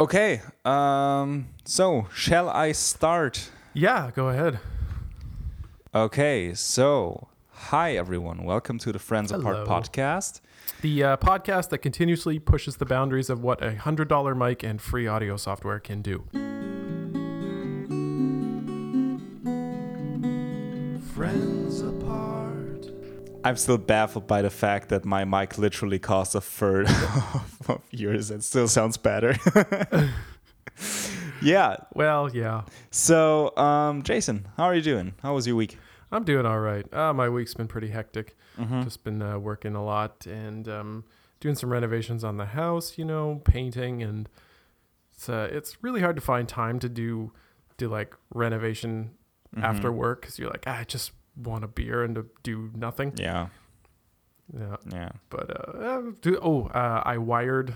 Okay, um, so shall I start? Yeah, go ahead. Okay, so hi everyone, welcome to the Friends Apart podcast. The uh, podcast that continuously pushes the boundaries of what a hundred dollar mic and free audio software can do. I'm still baffled by the fact that my mic literally costs a third of yours and still sounds better. yeah, Well, yeah, so um, Jason, how are you doing? How was your week? I'm doing all right. Uh, my week's been pretty hectic. Mm-hmm. Just been uh, working a lot and um, doing some renovations on the house. You know, painting, and it's uh, it's really hard to find time to do do like renovation Mm-hmm. after work because you're like, ah, I just want a beer and to do nothing. Yeah, Yeah. yeah. But uh, uh, do, oh, uh, I wired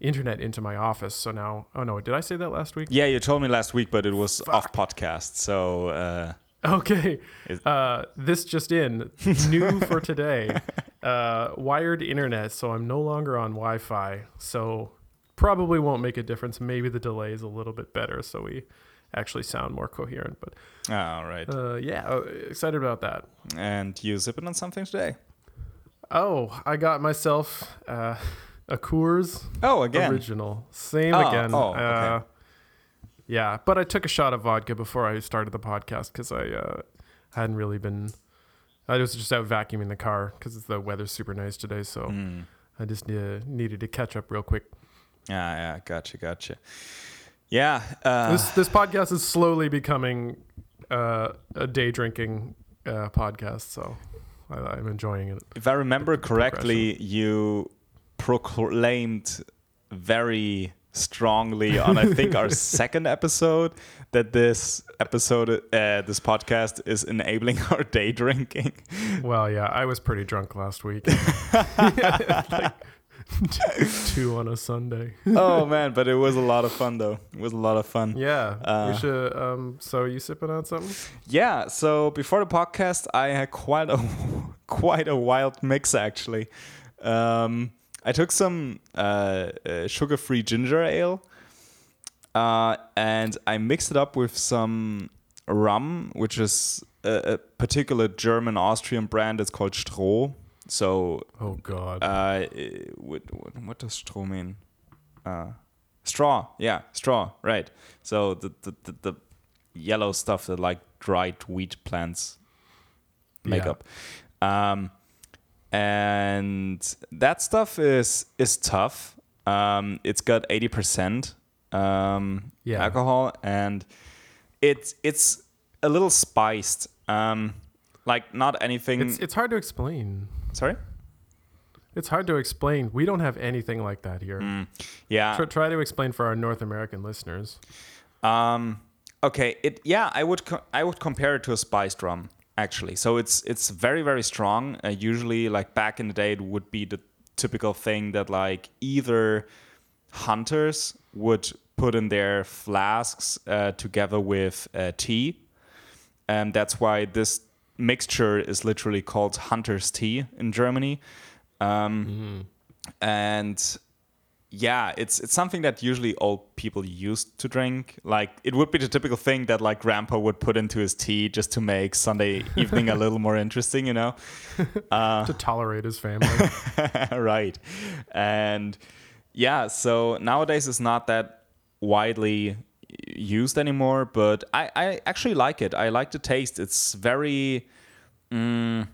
internet into my office, so now. Oh no, did I say that last week? Yeah, you told me last week, but it was Fuck. off podcast. So uh, Okay. Uh, this just in, new for today. Uh, wired internet, so I'm no longer on Wi-Fi. So probably won't make a difference. Maybe the delay is a little bit better, so we actually sound more coherent. But all right. uh, yeah, uh, excited about that. and you zipping on something today? Oh, I got myself uh, a Coors Oh, again. original. Same Oh, again. oh, okay. uh, yeah, but I took a shot of vodka before I started the podcast because I uh, hadn't really been. I was just out vacuuming the car because the weather's super nice today, so Mm. I just uh, needed to catch up real quick. Yeah, yeah, gotcha, gotcha. Yeah, uh, this this podcast is slowly becoming uh, a day drinking uh, podcast, so I, I'm enjoying it. if I remember the correctly, you proclaimed very strongly on I think our second episode that this episode, uh, this podcast is enabling our day drinking. Well, yeah, I was pretty drunk last week. like, two on a Sunday. oh man, but it was a lot of fun though. It was a lot of fun. Yeah, Uh, we should. Um, so are you sipping on something? Yeah, so before the podcast, I had quite a quite a wild mix actually. Um, I took some uh, uh, sugar-free ginger ale, uh, and I mixed it up with some rum, which is a, a particular German-Austrian brand. It's called Stroh. So, Oh God. uh, what, what, does Stroh mean? Uh, straw, yeah, straw, right. So the the, the, the yellow stuff that like dried wheat plants make Yeah. up. Um, and that stuff is is tough. Um, it's got eighty percent um, Yeah. alcohol, and it's it's a little spiced. Um, like not anything. it's it's hard to explain. Sorry. It's hard to explain. We don't have anything like that here. Mm, yeah. Try, try to explain for our North American listeners. Um, okay. It yeah. I would co- I would compare it to a spiced rum actually. So it's it's very very strong. Uh, usually, like back in the day, it would be the typical thing that like either hunters would put in their flasks uh, together with uh, tea, and that's why this mixture is literally called hunter's tea in Germany. Um, and yeah, it's it's something that usually old people used to drink. Like it would be the typical thing that like grandpa would put into his tea just to make Sunday evening a little more interesting, you know? Uh, to tolerate his family. right. And yeah, so nowadays it's not that widely used anymore, but I, I actually like it. I like the taste. It's very mm,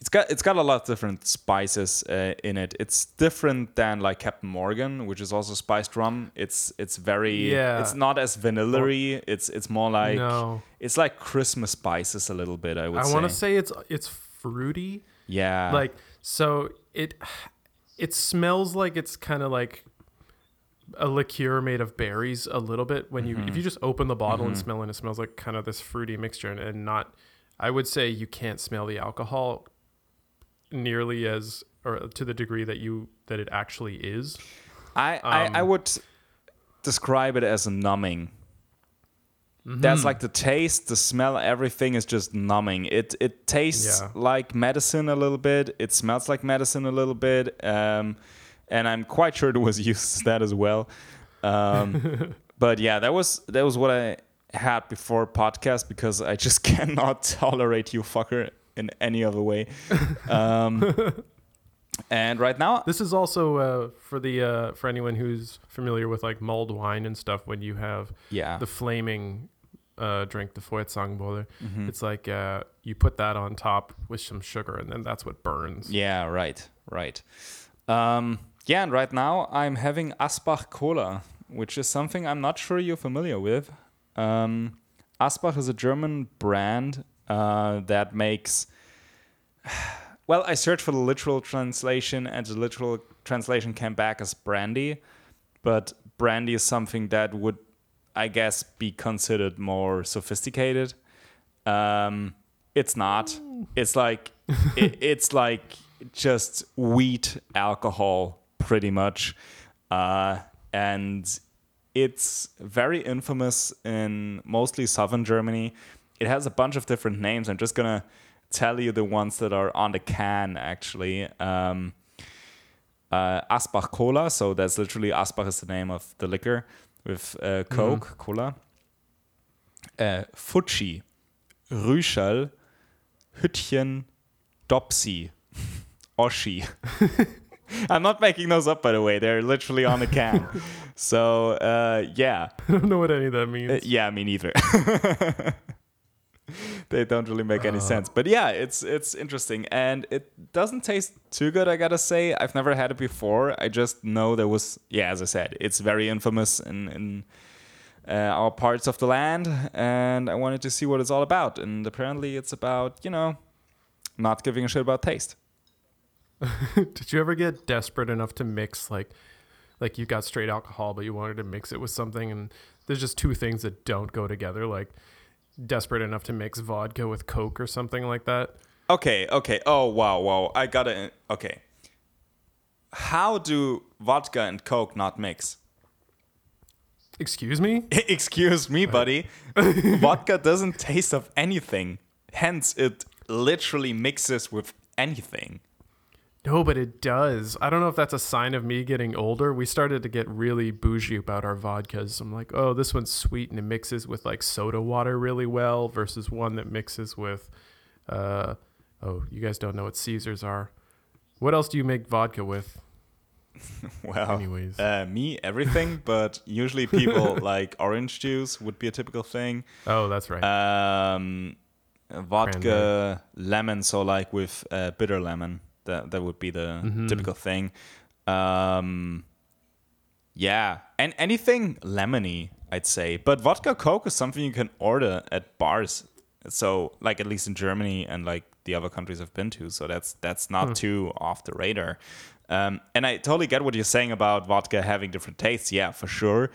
it's got it's got a lot of different spices uh, in it. It's different than like Captain Morgan, which is also spiced rum. It's it's very Yeah. It's not as vanilla It's it's more like no, it's like Christmas spices a little bit. I would I say. want to say it's it's fruity. yeah. like so it it smells like it's kind of like a liqueur made of berries a little bit when you Mm-hmm. if you just open the bottle and smell it it smells like kind of this fruity mixture and, and not i would say you can't smell the alcohol nearly as or to the degree that you that it actually is I, I, I Um, would describe it as a numbing. That's Hmm. like the taste, the smell, everything is just numbing. It it tastes Yeah. like medicine a little bit. It smells like medicine a little bit. Um, and I'm quite sure it was used as that as well. Um, but yeah, that was that was what I had before podcast because I just cannot tolerate you fucker in any other way. Um, and right now, This is also uh, for the uh, for anyone who's familiar with like mulled wine and stuff. When you have yeah, the flaming uh, drink, the Feuerzangenbowle, Mhm. it's like uh, you put that on top with some sugar, and then that's what burns. yeah, right, right. Um, yeah, and right now I'm having Asbach Cola, which is something I'm not sure you're familiar with. Um, Asbach is a German brand uh, that makes. Well, I searched for the literal translation, and the literal translation came back as brandy, but brandy is something that would, I guess, be considered more sophisticated. Um, it's not. It's like it, it's like just wheat alcohol, pretty much, uh, and it's very infamous in mostly southern Germany. It has a bunch of different names. I'm just gonna tell you the ones that are on the can actually. Um, uh, Asbach Cola, so that's literally Asbach is the name of the liquor with uh, Coke, Cola. Uh, Futschi, Rüscherl, Hütchen, Dopsy, Oshi. I'm not making those up, by the way. They're literally on the can. so uh, yeah, I don't know what any of that means. Uh, yeah, me neither. they don't really make any sense, but yeah, it's it's interesting, and it doesn't taste too good. I gotta say, I've never had it before. I just know there was, yeah, as I said, it's very infamous in in uh, our parts of the land, and I wanted to see what it's all about. And apparently, it's about you know not giving a shit about taste. Did you ever get desperate enough to mix like like you got straight alcohol but you wanted to mix it with something and there's just two things that don't go together like desperate enough to mix vodka with coke or something like that? Okay, okay. Oh wow, wow. I gotta. Okay. How do vodka and coke not mix? Excuse me? Excuse me, buddy. vodka doesn't taste of anything. Hence, it literally mixes with anything. No, but it does. I don't know if that's a sign of me getting older. We started to get really bougie about our vodkas. I'm like, oh, this one's sweet and it mixes with like soda water really well versus one that mixes with, uh, oh, you guys don't know what Caesars are. What else do you make vodka with? Well, Anyways. uh, me, everything, but usually people like orange juice would be a typical thing. Oh, that's right. Um, vodka, lemon, so like with uh, bitter lemon, that that would be the Mm-hmm. typical thing. Um, yeah, and anything lemony, I'd say. But vodka coke is something you can order at bars. So like at least in Germany and like the other countries I've been to. So that's that's not Hmm. too off the radar. Um, and I totally get what you're saying about vodka having different tastes. Yeah, for sure.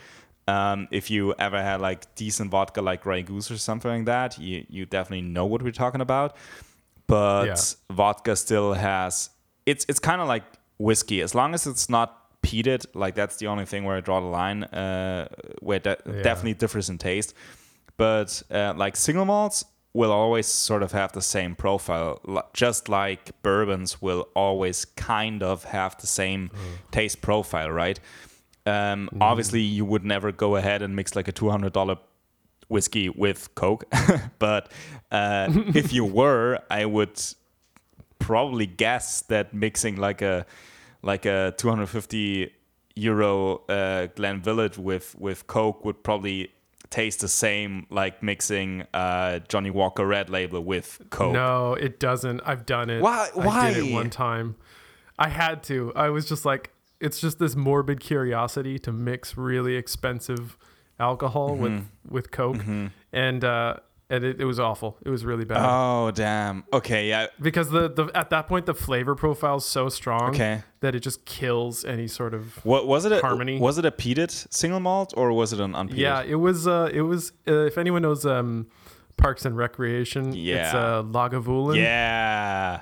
Um, if you ever had like decent vodka like Grey Goose or something like that, you, you definitely know what we're talking about. But Yeah. vodka still has it's it's kind of like whiskey as long as it's not peated. Like that's the only thing where I draw the line, uh, where that Yeah. definitely differs in taste. But uh, like single malts will always sort of have the same profile, just like bourbons will always kind of have the same taste profile, right? Um, Obviously, you would never go ahead and mix like a two hundred dollar whiskey with Coke, but uh, if you were, I would probably guess that mixing like a like a 250 euro uh, Glenlivet with with Coke would probably taste the same like mixing uh, Johnnie Walker Red Label with Coke. No, it doesn't. I've done it. Why- I did it why? one time. I had to. I was just like, it's just this morbid curiosity to mix really expensive alcohol Mm-hmm. with with Coke, and uh, and it, it was awful. It was really bad Oh damn. Okay, yeah. because the, the at that point the flavor profile is so strong Okay. that it just kills any sort of. What was it? A, Harmony. Was it a peated single malt or was it an unpeated? Yeah, it was. Uh, it was. Uh, if anyone knows um, Parks and Recreation, yeah, it's uh, Lagavulin. Yeah.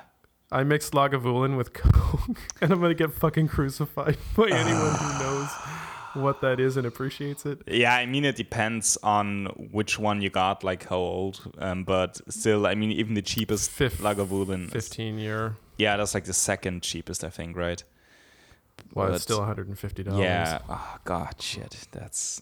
I mixed Lagavulin with Coke, and I'm gonna get fucking crucified by anyone who knows what that is and appreciates it. Yeah, I mean it depends on which one you got, like how old. Um, but still, I mean even the cheapest Fif- Lagavulin, Fifteen year. yeah, that's like the second cheapest, I think, right? Well, but- it's still 150 dollars. yeah. Oh god, shit. That's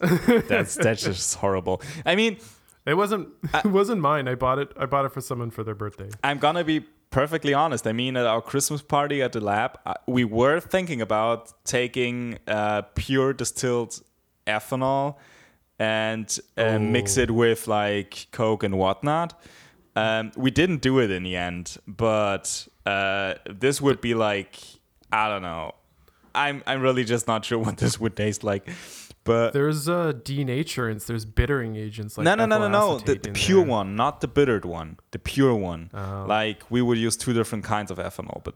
that's that's just horrible. I mean, It wasn't. it wasn't mine. I bought it. I bought it for someone for their birthday. I'm gonna be perfectly honest. I mean, at our Christmas party at the lab, we were thinking about taking uh, pure distilled ethanol and uh, mix Oh. it with like Coke and whatnot. Um, we didn't do it in the end, but uh, this would be like I don't know. I'm I'm really just not sure what this would taste like. But There's uh, denaturants. There's bittering agents like no, no, no, no, no. The, the pure there. one, not the bittered one. The pure one. Oh. Like we would use two different kinds of ethanol, but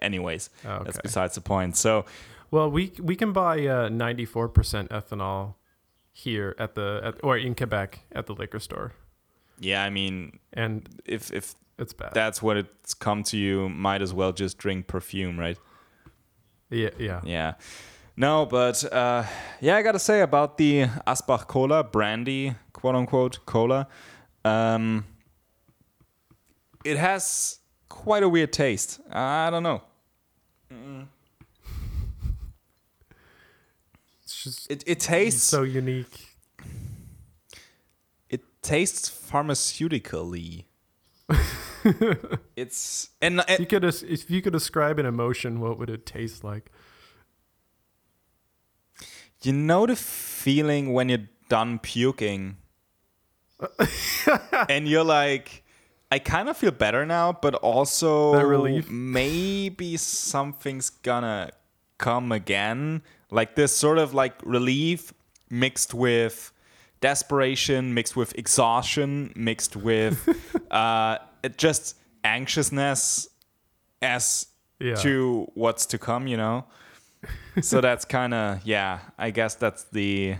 anyways, Oh, that's besides the point. So Well, we we can buy uh, 94% ethanol here at the at, or in Quebec at the liquor store, yeah, I mean, and if if it's bad. that's what it's come to, you might as well just drink perfume, right? yeah, yeah. Yeah. No, but uh, yeah, I gotta say about the Asbach Cola brandy, quote unquote cola, um, it has quite a weird taste. I don't know. It's just It it tastes so unique. it tastes pharmaceutically. it's and, and You could as- if you could describe an emotion, what would it taste like? You know the feeling when you're done puking, and you're like, I kind of feel better now, but also maybe something's gonna come again. Like this sort of like relief mixed with desperation, mixed with exhaustion, mixed with uh, just anxiousness as Yeah. to what's to come, you know. so that's kind of yeah. I guess that's the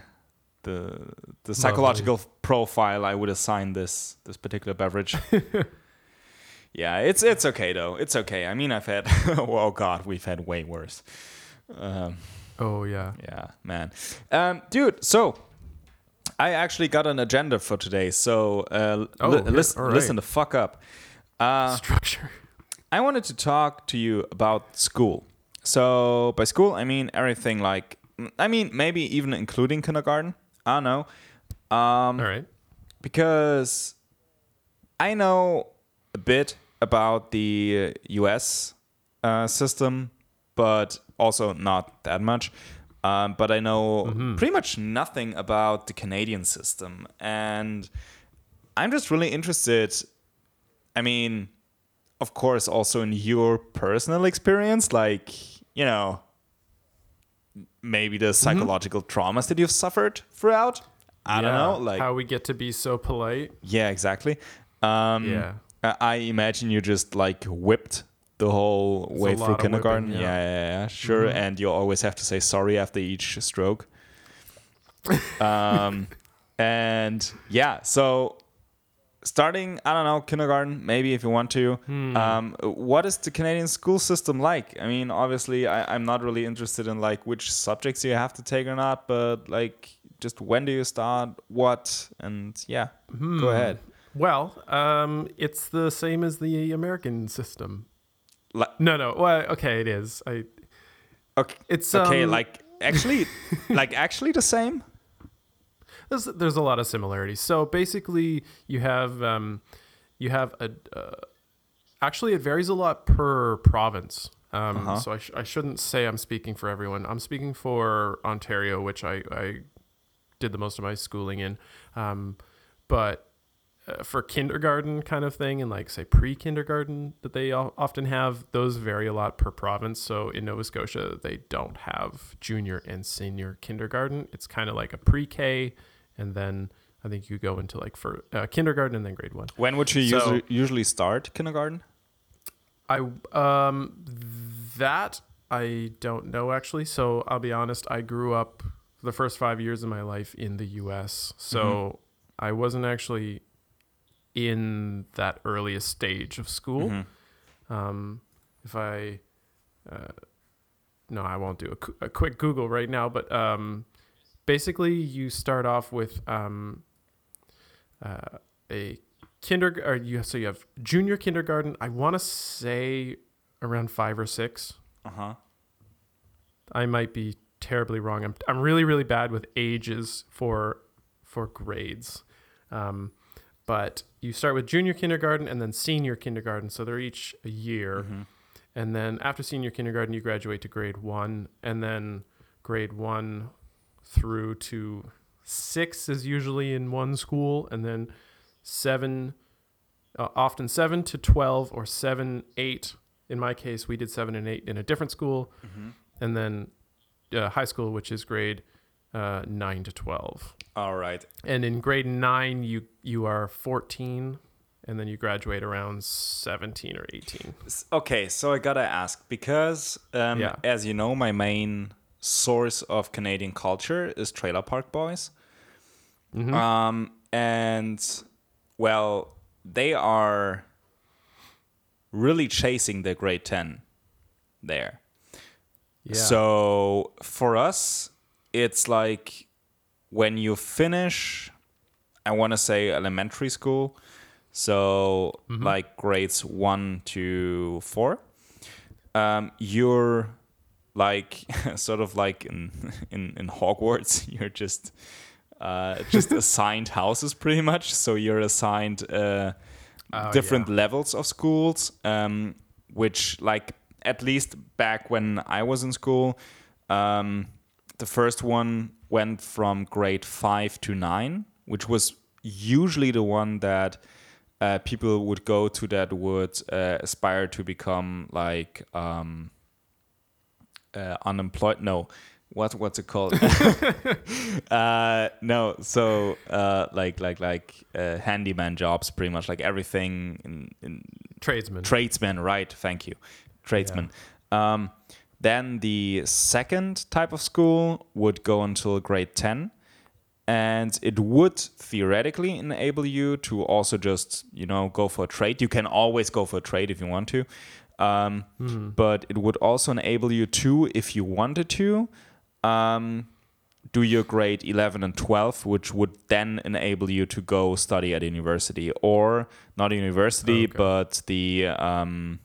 the the psychological profile I would assign this this particular beverage. yeah, it's it's okay though. It's okay. I mean, I've had oh god, we've had way worse. Um, Oh yeah. yeah, man. Um, dude, so I actually got an agenda for today. So uh, Oh, li- yeah, listen, right. listen the fuck up. Uh, Structure. I wanted to talk to you about school. So by school, I mean everything like, I mean maybe even including kindergarten. I don't know. Um, All right. because I know a bit about the US uh, system, but also not that much. Um, but I know pretty much nothing about the Canadian system. And I'm just really interested. I mean, of course, also in your personal experience, like, you know, maybe the psychological traumas that you've suffered throughout. I don't know. Like, how we get to be so polite. yeah, exactly. Um, Yeah. I imagine you just like whipped the whole It's way through kindergarten. whipping, yeah. yeah. yeah, yeah, sure. Mhm. And you always have to say sorry after each stroke. um, and yeah, so starting, I don't know, kindergarten, maybe if you want to. Hmm. Um, what is the Canadian school system like? I mean, obviously, I, I'm not really interested in like which subjects you have to take or not, but like just when do you start, what, and yeah, Hmm. go ahead. Well, um, it's the same as the American system. No, no. Well, okay, it is. I. Okay, It's okay, um, like actually, like actually the same. There's there's a lot of similarities. So basically, you have um, you have a. Uh, actually, it varies a lot per province. Um, Uh-huh. So I, sh- I shouldn't say I'm speaking for everyone. I'm speaking for Ontario, which I, I did the most of my schooling in. Um, but uh, for kindergarten kind of thing and like say pre-kindergarten that they often have those vary a lot per province so in nova scotia they don't have junior and senior kindergarten it's kind of like a pre-k and then i think you go into like for uh, kindergarten and then grade one. When would you So- usually, usually start kindergarten? i um that i don't know actually. So i'll be honest i grew up the first five years of my life in the us so i wasn't actually in that earliest stage of school. Mhm. um, if I, uh, no, I won't do a, a quick Google right now, but um, basically you start off with um, uh, a kindergarten, or you so you have junior kindergarten. I want to say around five or six, Uh huh. I might be terribly wrong. I'm I'm really really bad with ages for for grades. Um, but you start with junior kindergarten and then senior kindergarten, so they're each a year. Mm-hmm. And then after senior kindergarten, you graduate to grade one, and then grade one through to six is usually in one school, and then seven, uh, often seven to 12 or seven, eight. In my case, we did seven and eight in a different school, Mm-hmm. and then uh, high school, which is grade uh, nine to 12. All right. And in grade nine, you, you are 14, and then you graduate around 17 or 18. Okay, so I gotta ask because, um, Yeah. as you know, my main source of Canadian culture is Trailer Park Boys. Mhm. Um, and well, they are really chasing the grade 10 there. Yeah. So for us, it's like when you finish, I want to say elementary school, so like grades one to four, um, you're like sort of like in in in Hogwarts, you're just uh, just assigned houses pretty much. So you're assigned. Uh, Oh, different yeah. levels of schools, um, which like at least back when I was in school, um, the first one went from grade five to nine, which was usually the one that uh, people would go to that would uh, aspire to become like um, uh, unemployed. No, what what's it called? uh, no, so uh, like like like uh, handyman jobs, pretty much like everything in, in Tradesman. tradesman. Right? Thank you, tradesman. Um, then the second type of school would go until grade ten, and it would theoretically enable you to also just you know go for a trade. You can always go for a trade if you want to. Um, But it would also enable you to, if you wanted to, um, do your grade 11 and 12, which would then enable you to go study at university or not university, Okay. but the um,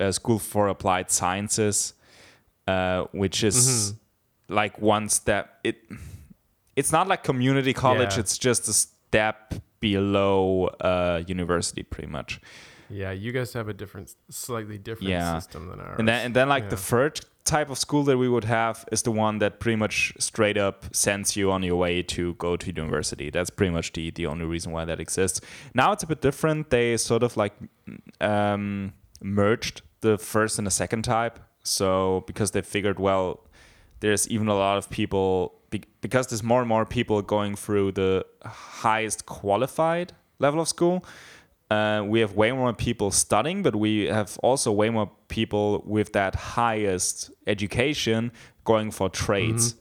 uh, School for Applied Sciences, uh, which is like one step. It it's not like community college; Yeah. it's just a step below uh, university, pretty much. Yeah, you guys have a different, slightly different Yeah. system than ours. And then, and then like the third type of school that we would have is the one that pretty much straight up sends you on your way to go to university. That's pretty much the, the only reason why that exists. Now it's a bit different. They sort of like um, merged the first and the second type. So because they figured, well, there's even a lot of people be- because there's more and more people going through the highest qualified level of school. Uh, we have way more people studying, but we have also way more people with that highest education going for trades.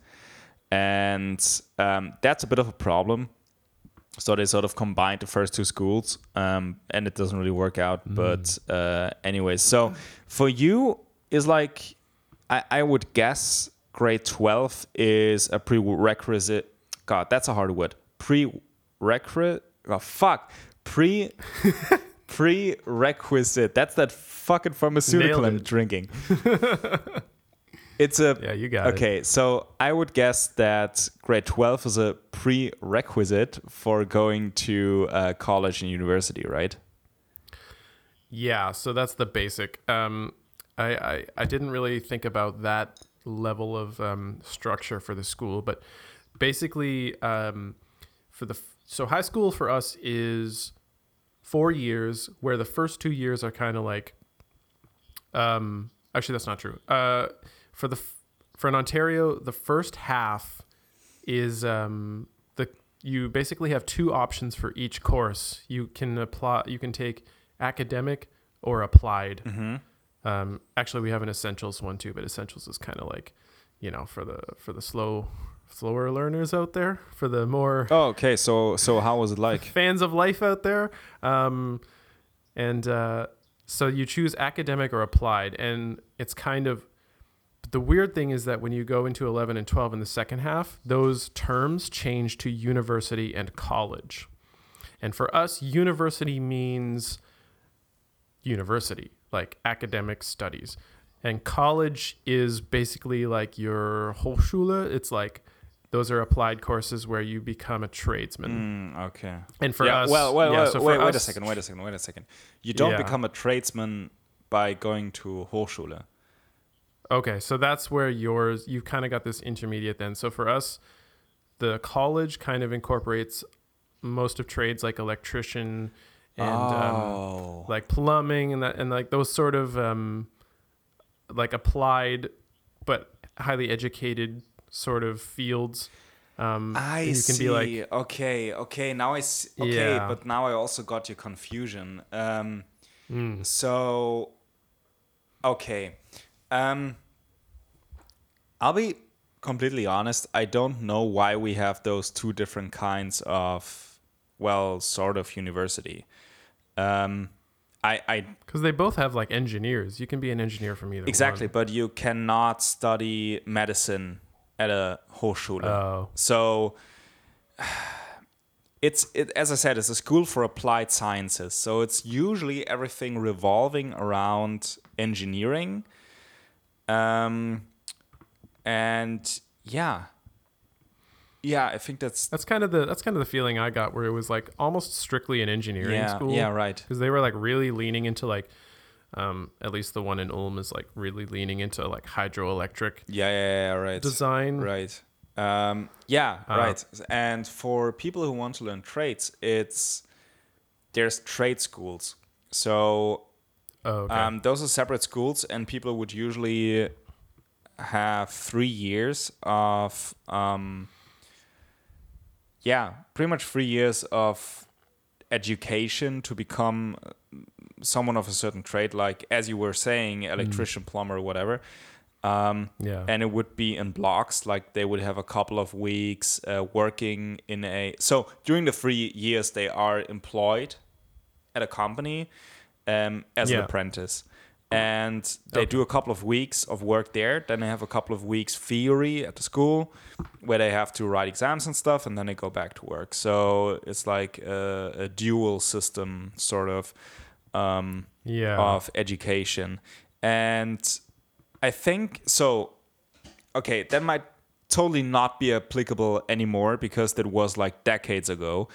And um, that's a bit of a problem. So they sort of combined the first two schools, um, and it doesn't really work out. But uh, anyways, so for you is like, I, I would guess grade twelve is a prerequisite. God, that's a hard word. Prerequisite. Oh, fuck. Pre. prerequisite. That's that fucking pharmaceutical I'm drinking. it's a yeah, you got it. Okay, so I would guess that grade 12 is a prerequisite for going to uh, college and university, right? Yeah, so that's the basic. Um, I, I I didn't really think about that level of um, structure for the school, but basically, um, for the f- so high school for us is four years, where the first two years are kind of like. Um, actually, that's not true. Uh, for the for an Ontario, the first half is um, the you basically have two options for each course. You can apply. You can take academic or applied. Um, actually, we have an essentials one too, but essentials is kind of like, you know, for the for the slow slower learners out there, for the more Oh, okay. So so how was it like? fans of life out there. Um, and uh, so you choose academic or applied, and it's kind of the weird thing is that when you go into 11 and 12 in the second half, those terms change to university and college. And for us, university means university, like academic studies. and college is basically like your Hochschule. It's like those are applied courses where you become a tradesman. Mm, okay. And for yeah, us, well, well, yeah, well, so wait, wait a second, wait a second, wait a second. You don't Yeah. become a tradesman by going to Hochschule. Okay, so that's where yours you've kind of got this intermediate then. So for us, the college kind of incorporates most of trades like electrician and um, oh. like plumbing and that and like those sort of um, like applied but highly educated sort of fields. Um, I you can see. be like okay, okay. Now I see. Okay, Yeah. but now I also got your confusion. Um, mm, so, okay. Um, I'll be completely honest. I don't know why we have those two different kinds of, well, sort of university. Um, I, I because they both have like engineers. You can be an engineer from either. exactly, one. but you cannot study medicine at a Hochschule. Oh, So it's it, as I said, it's a school for applied sciences. So it's usually everything revolving around engineering. Um, and yeah, yeah, I think that's that's kind of the that's kind of the feeling I got where it was like almost strictly an engineering yeah, school. yeah, right. because they were like really leaning into like um at least the one in Ulm is like really leaning into like hydroelectric Yeah, yeah, yeah, right. design Right. Um, yeah, Uh, right. And for people who want to learn trades, it's there's trade schools. So oh okay Um, those are separate schools, and people would usually have three years of, um, yeah, pretty much three years of education to become someone of a certain trade, like as you were saying, electrician, plumber, whatever. Um, yeah. and it would be in blocks like they would have a couple of weeks uh, working in a so during the three years they are employed at a company um, as an apprentice. And they Okay. do a couple of weeks of work there then they have a couple of weeks theory at the school where they have to write exams and stuff and then they go back to work. So it's like a, a dual system sort of um, yeah of education. And I think so. Okay, that might totally not be applicable anymore because that was like decades ago.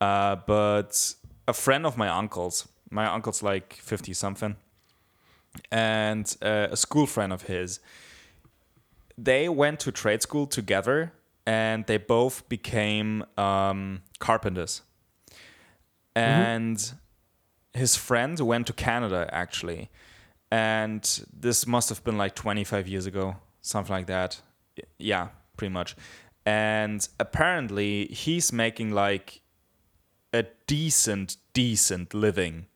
Uh, but a friend of my uncle's, my uncle's like 50 something, and uh, a school friend of his, they went to trade school together and they both became um, carpenters. And his friend went to Canada actually, and this must have been like 25 years ago, something like that. Yeah, pretty much. And apparently, he's making like a decent, decent living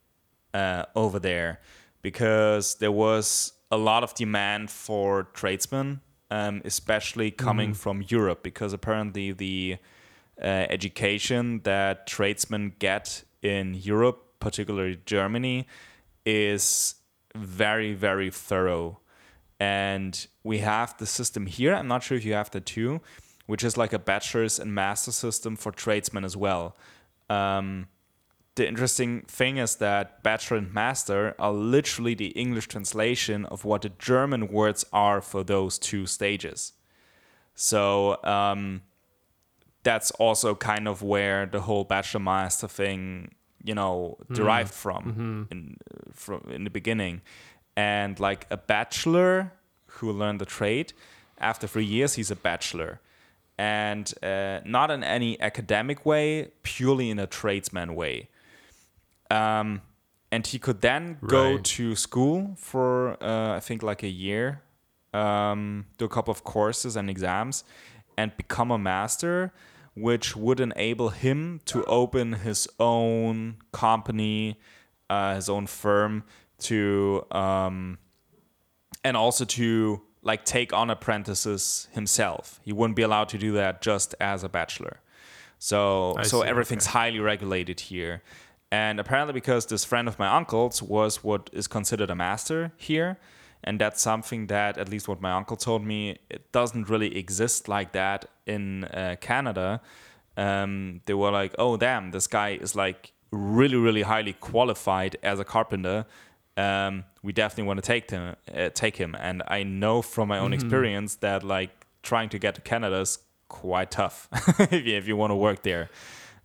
uh, over there because there was a lot of demand for tradesmen, um, especially coming from Europe, because apparently the uh, education that tradesmen get in Europe, particularly Germany, is very, very thorough. And we have the system here. I'm not sure if you have that too, which is like a bachelor's and master system for tradesmen as well. Um, the interesting thing is that bachelor and master are literally the English translation of what the German words are for those two stages. So um, that's also kind of where the whole bachelor master thing, you know, derived from in from in the beginning. And like a bachelor who learned the trade, after three years, he's a bachelor, and uh, not in any academic way, purely in a tradesman way. Um, and he could then go to school for uh, I think like a year, um, do a couple of courses and exams, and become a master, which would enable him to open his own company, uh, his own firm, to um, and also to like take on apprentices himself. He wouldn't be allowed to do that just as a bachelor. So I so see, everything's highly regulated here. And apparently because this friend of my uncle's was what is considered a master here, and that's something that at least what my uncle told me, it doesn't really exist like that in uh, Canada. Um, they were like, "Oh damn, this guy is like really really highly qualified as a carpenter." Um, we definitely want to take him, uh, take him. And I know from my own experience that like trying to get to Canada is quite tough if you, if you want to work there.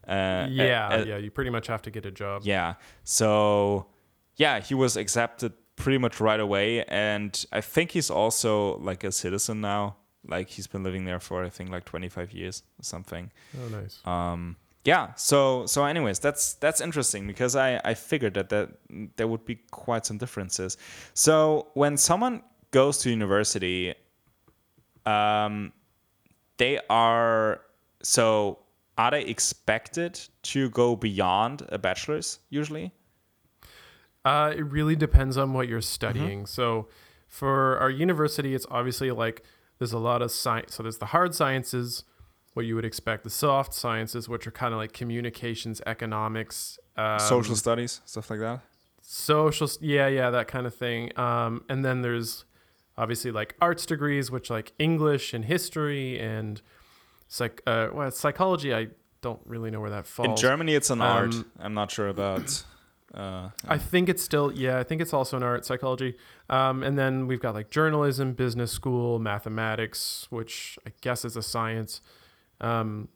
Uh, yeah, uh, uh, yeah. You pretty much have to get a job. yeah. So, yeah, he was accepted pretty much right away, and I think he's also like a citizen now. Like he's been living there for I think like 25 years or something. Oh, nice. Um, yeah. So so anyways, that's that's interesting because I I figured that that there would be quite some differences. So when someone goes to university, um, they are so are they expected to go beyond a bachelor's usually? Uh, it really depends on what you're studying. Mm-hmm. So, for our university, it's obviously like there's a lot of science. So there's the hard sciences, what you would expect. The soft sciences, which are kind of like communications, economics, um, Social studies, stuff like that. social. Yeah, yeah, that kind of thing. Um, and then there's obviously like arts degrees, which like English and history and psych. Uh, well, psychology. I don't really know where that falls. In Germany, it's an art. Um, I'm not sure about. Uh, I think it's still yeah. I think it's also an art psychology. Um, and then we've got like journalism, business school, mathematics, which I guess is a science. Um,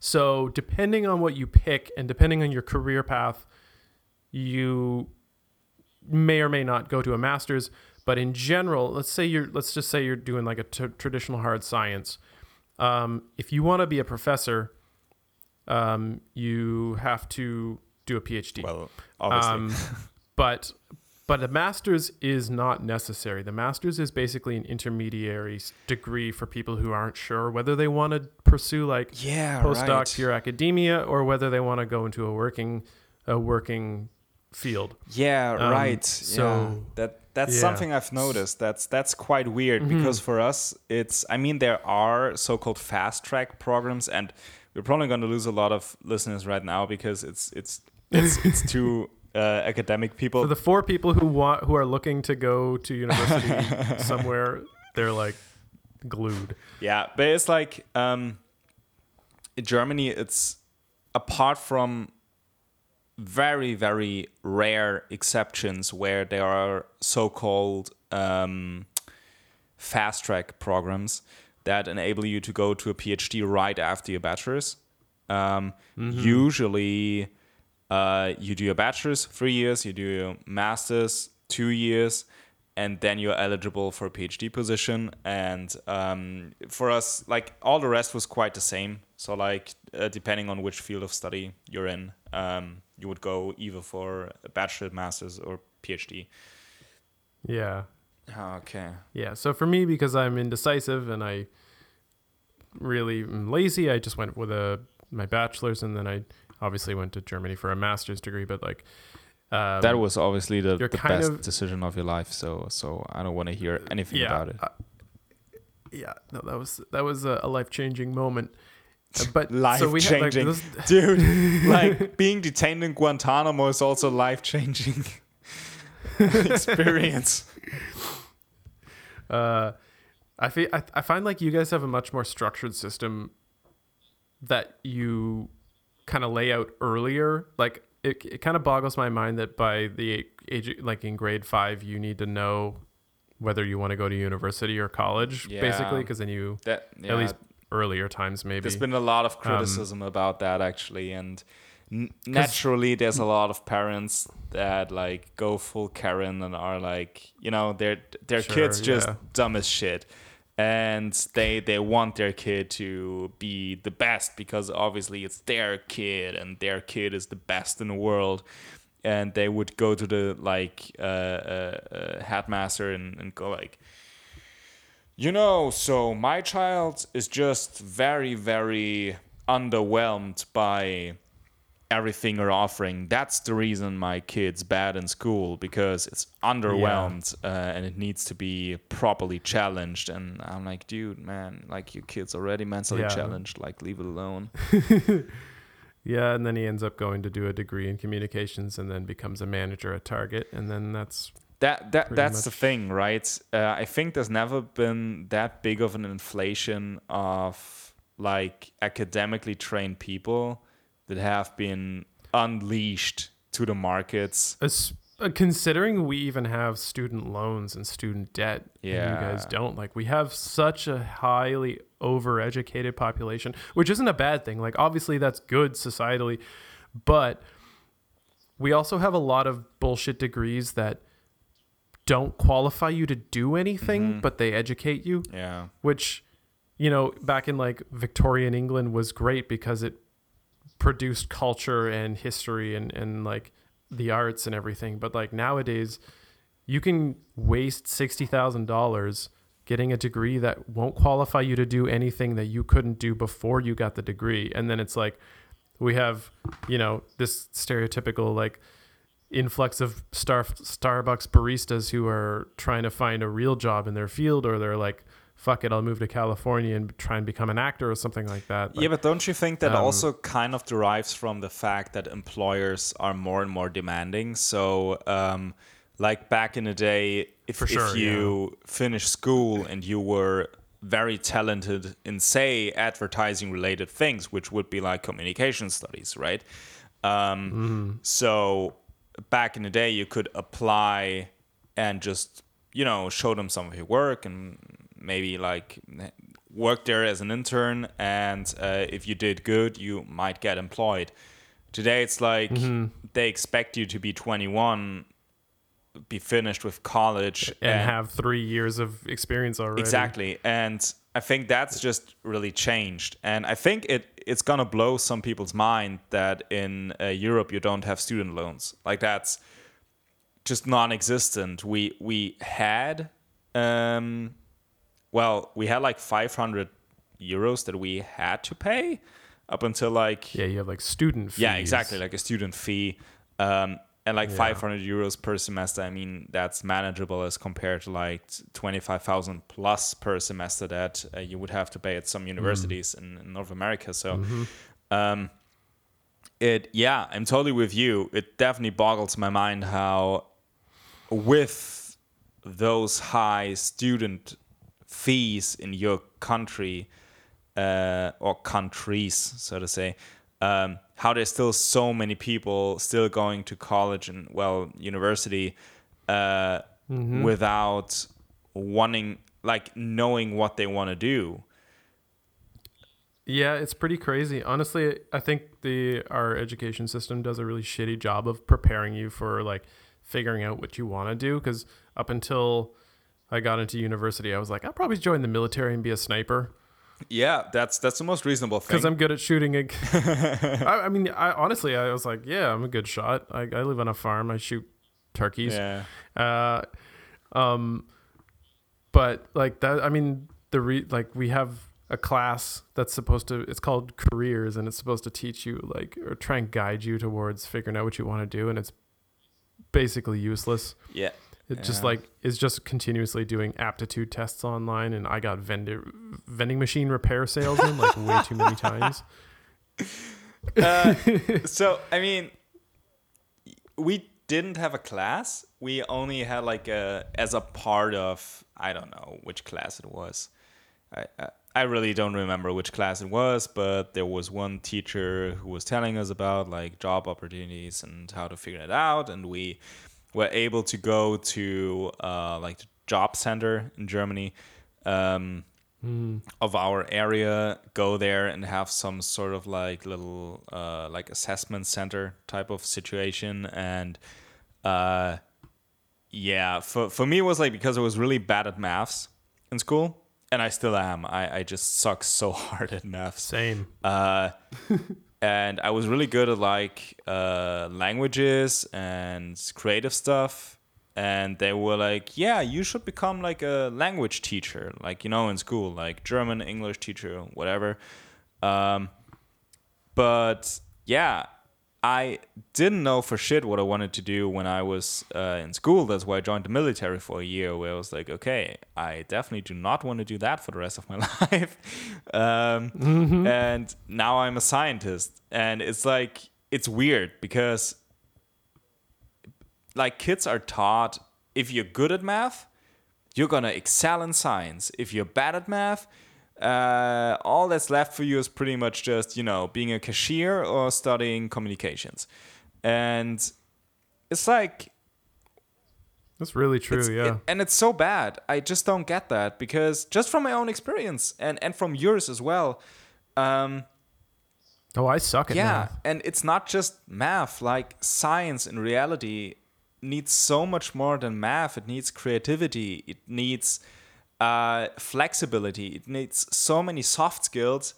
so depending on what you pick and depending on your career path, you may or may not go to a master's. But in general, let's say you're let's just say you're doing like a t- traditional hard science. Um, if you want to be a professor, um, you have to do a PhD. well, obviously. Um, but but a master's is not necessary. The master's is basically an intermediary degree for people who aren't sure whether they want to pursue like yeah, postdoc right. pure academia or whether they want to go into a working a working field. Yeah, Um, right. so- yeah. that that's yeah. something I've noticed. That's that's quite weird Mm-hmm. because for us, it's. I mean, there are so-called fast track programs, and we're probably going to lose a lot of listeners right now because it's it's it's it's too uh, academic people. For the four people who want who are looking to go to university somewhere, they're like glued. Yeah, but it's like um, in Germany, it's apart from very very rare exceptions where there are so-called um, fast track programs that enable you to go to a PhD right after your bachelor's. Um, Usually, uh, you do your bachelor's three years, you do your master's two years, and then you're eligible for a PhD position. And um, for us, like all the rest was quite the same. So like uh, depending on which field of study you're in, um, you would go either for a bachelor, master's, or PhD. Yeah. Okay. Yeah. So for me, because I'm indecisive and I really am lazy, I just went with a my bachelor's and then I obviously went to Germany for a master's degree. But like um, that was obviously the, the best of- decision of your life. So so I don't want to hear anything yeah, about it. uh, yeah. No, that was that was a, a life changing moment. Uh, But Life so we had, like, changing, dude. like being detained in Guantanamo is also life changing experience. uh, I feel I, I find like you guys have a much more structured system that you kind of lay out earlier. Like it, it kind of boggles my mind that by the age like in grade five you need to know whether you want to go to university or college Yeah. basically because then you That yeah, at least earlier times maybe there's been a lot Um, of criticism about that actually, and n- naturally there's a lot of parents that like go full Karen and are like, you know, their their Sure, kids just yeah. dumb as shit. And they they want their kid to be the best because obviously it's their kid and their kid is the best in the world. And they would go to the like uh, uh, uh, headmaster and, and go like, you know, so my child is just very, very underwhelmed by everything you're offering. That's the reason my kid's bad in school because it's underwhelmed uh, and it needs to be properly challenged. And I'm like, dude, man, like your kid's already mentally Yeah. challenged. Like, leave it alone. yeah and then he ends up going to do a degree in communications and then becomes a manager at target and then that's That that that's the thing, right? Uh, I think there's never been that big of an inflation of like academically trained people that have been unleashed to the markets. es- Uh, considering we even have student loans and student debt, and you guys don't. Like, we have such a highly overeducated population, which isn't a bad thing. Like, obviously, that's good societally, but we also have a lot of bullshit degrees that don't qualify you to do anything, but they educate you Yeah. which you know back in like victorian england was great because it produced culture and history and, and like the arts and everything but like nowadays you can waste $60000 getting a degree that won't qualify you to do anything that you couldn't do before you got the degree. And then it's like we have you know this stereotypical like influx of star Starbucks baristas who are trying to find a real job in their field, or they're like, "Fuck it, I'll move to California and try and become an actor or something like that." yeah, but don't you think that um, also kind of derives from the fact that employers are more and more demanding? So, um, like back in the day, if, For if sure, you finished school and you were very talented in, say, advertising related things, which would be like communication studies, right? Um, Mm-hmm. So, back in the day, you could apply and just, you know, show them some of your work and maybe like work there as an intern. And uh, if you did good, you might get employed. Today, it's like Mm-hmm. they expect you to be 21, be finished with college, and have three years of experience already. Exactly. And I think that's just really changed. And I think it it's going to blow some people's mind that in uh, Europe you don't have student loans. Like that's just non-existent. We we had um well, we had like 500 euros that we had to pay up until like Yeah, you have like student fees. yeah, exactly, like a student fee. Um, and like 500 euros per semester, I mean, that's manageable as compared to like 25,000 plus per semester that uh, you would have to pay at some universities in, in North America. So, um, it, yeah, I'm totally with you. It definitely boggles my mind how, with those high student fees in your country, uh, or countries, so to say, um, how there's still so many people still going to college and well university uh, without wanting like knowing what they want to do. Yeah, it's pretty crazy. Honestly, I think the our education system does a really shitty job of preparing you for like figuring out what you want to do cuz up until I got into university, I was like, I'll probably join the military and be a sniper Yeah, that's that's the most reasonable thing. because I'm good at shooting. A, I, I mean, I honestly, I was like, yeah, I'm a good shot. I, I live on a farm. I shoot turkeys. yeah, Uh, um, but like that, I mean, the re like we have a class that's supposed to. It's called careers, and it's supposed to teach you like or try and guide you towards figuring out what you want to do, and it's basically useless. yeah, It just like is just continuously doing aptitude tests online, and I got vendor vending machine repair salesman like way too many times. Uh, so I mean, we didn't have a class. We only had like a as a part of I don't know which class it was. I I, I really don't remember which class it was, but there was one teacher who was telling us about like job opportunities and how to figure it out, and we were able to go to uh, like the job center in Germany. Um, of our area go there and have some sort of like little uh, like assessment center type of situation and uh, yeah for, for me it was like because i was really bad at maths in school and i still am i, I just suck so hard at maths Same. and I was really good at like uh, languages and creative stuff. And they were like, "Yeah, you should become like a language teacher, like you know, in school, like German, English teacher, whatever." Um, but yeah, I didn't know for shit what I wanted to do when I was uh, in school. That's why I joined the military for a year, where I was like, okay, I definitely do not want to do that for the rest of my life. um, And now I'm a scientist. And it's like, it's weird because like kids are taught if you're good at math, you're gonna excel in science. If you're bad at math, uh, all that's left for you is pretty much just you know being a cashier or studying communications, and it's like That's really true. Yeah. it- and it's so bad. I just don't get that because just from my own experience and and from yours as well. Um, oh, I suck at math. yeah, math. and it's not just math. Like science in reality needs so much more than math. It needs creativity. It needs uh, flexibility. It needs so many soft skills.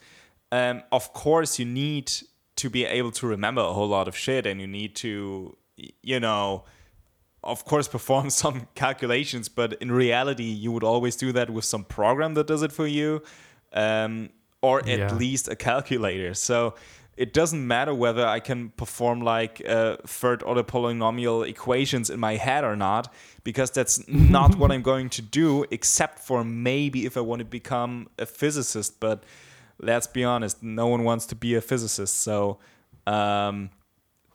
Um, of course, you need to be able to remember a whole lot of shit, and you need to, you know, of course, perform some calculations. But in reality, you would always do that with some program that does it for you. Um, or at Yeah. least a calculator. So it doesn't matter whether I can perform like uh, third order polynomial equations in my head or not, because that's not what I'm going to do, except for maybe if I want to become a physicist. But let's be honest, no one wants to be a physicist. So um,